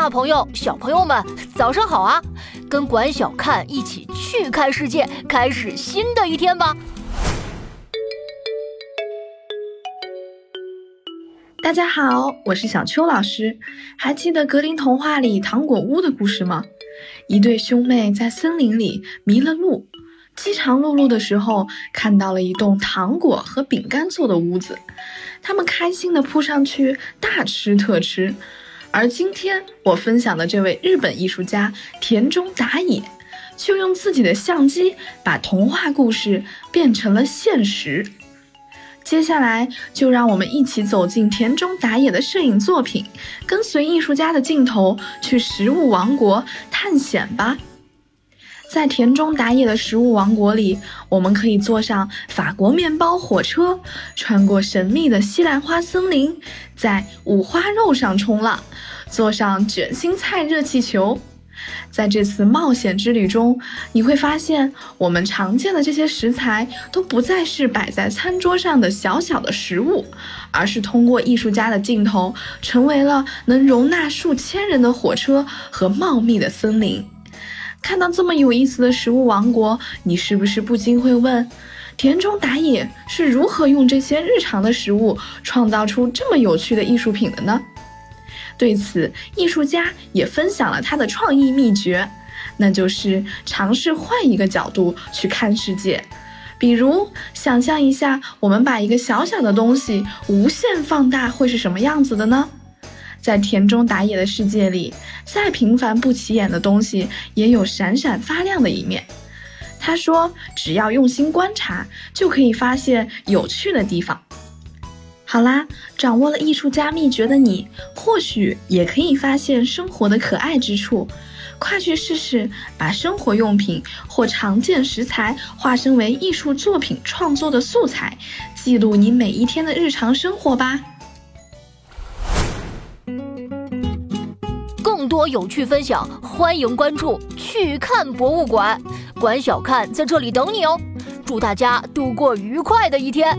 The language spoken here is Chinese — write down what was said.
大朋友、小朋友们，早上好啊！跟管小看一起去看世界，开始新的一天吧。大家好，我是小秋老师。还记得格林童话里糖果屋的故事吗？一对兄妹在森林里迷了路，饥肠辘辘的时候，看到了一栋糖果和饼干做的屋子，他们开心地扑上去，大吃特吃。而今天我分享的这位日本艺术家田中达也，就用自己的相机把童话故事变成了现实。接下来就让我们一起走进田中达也的摄影作品，跟随艺术家的镜头去食物王国探险吧。在田中达也的食物王国里，我们可以坐上法国面包火车，穿过神秘的西兰花森林，在五花肉上冲浪，坐上卷心菜热气球。在这次冒险之旅中，你会发现，我们常见的这些食材都不再是摆在餐桌上的小小的食物，而是通过艺术家的镜头，成为了能容纳数千人的火车和茂密的森林。看到这么有意思的食物王国，你是不是不禁会问：田中达也是如何用这些日常的食物创造出这么有趣的艺术品的呢？对此，艺术家也分享了他的创意秘诀，那就是尝试换一个角度去看世界。比如，想象一下，我们把一个小小的东西无限放大，会是什么样子的呢？在田中达野的世界里，再平凡不起眼的东西也有闪闪发亮的一面。他说：“只要用心观察，就可以发现有趣的地方。”好啦，掌握了艺术家秘诀的你，或许也可以发现生活的可爱之处。快去试试，把生活用品或常见食材化身为艺术作品创作的素材，记录你每一天的日常生活吧。更多有趣分享，欢迎关注“去看博物馆”，管小看在这里等你哦。祝大家度过愉快的一天！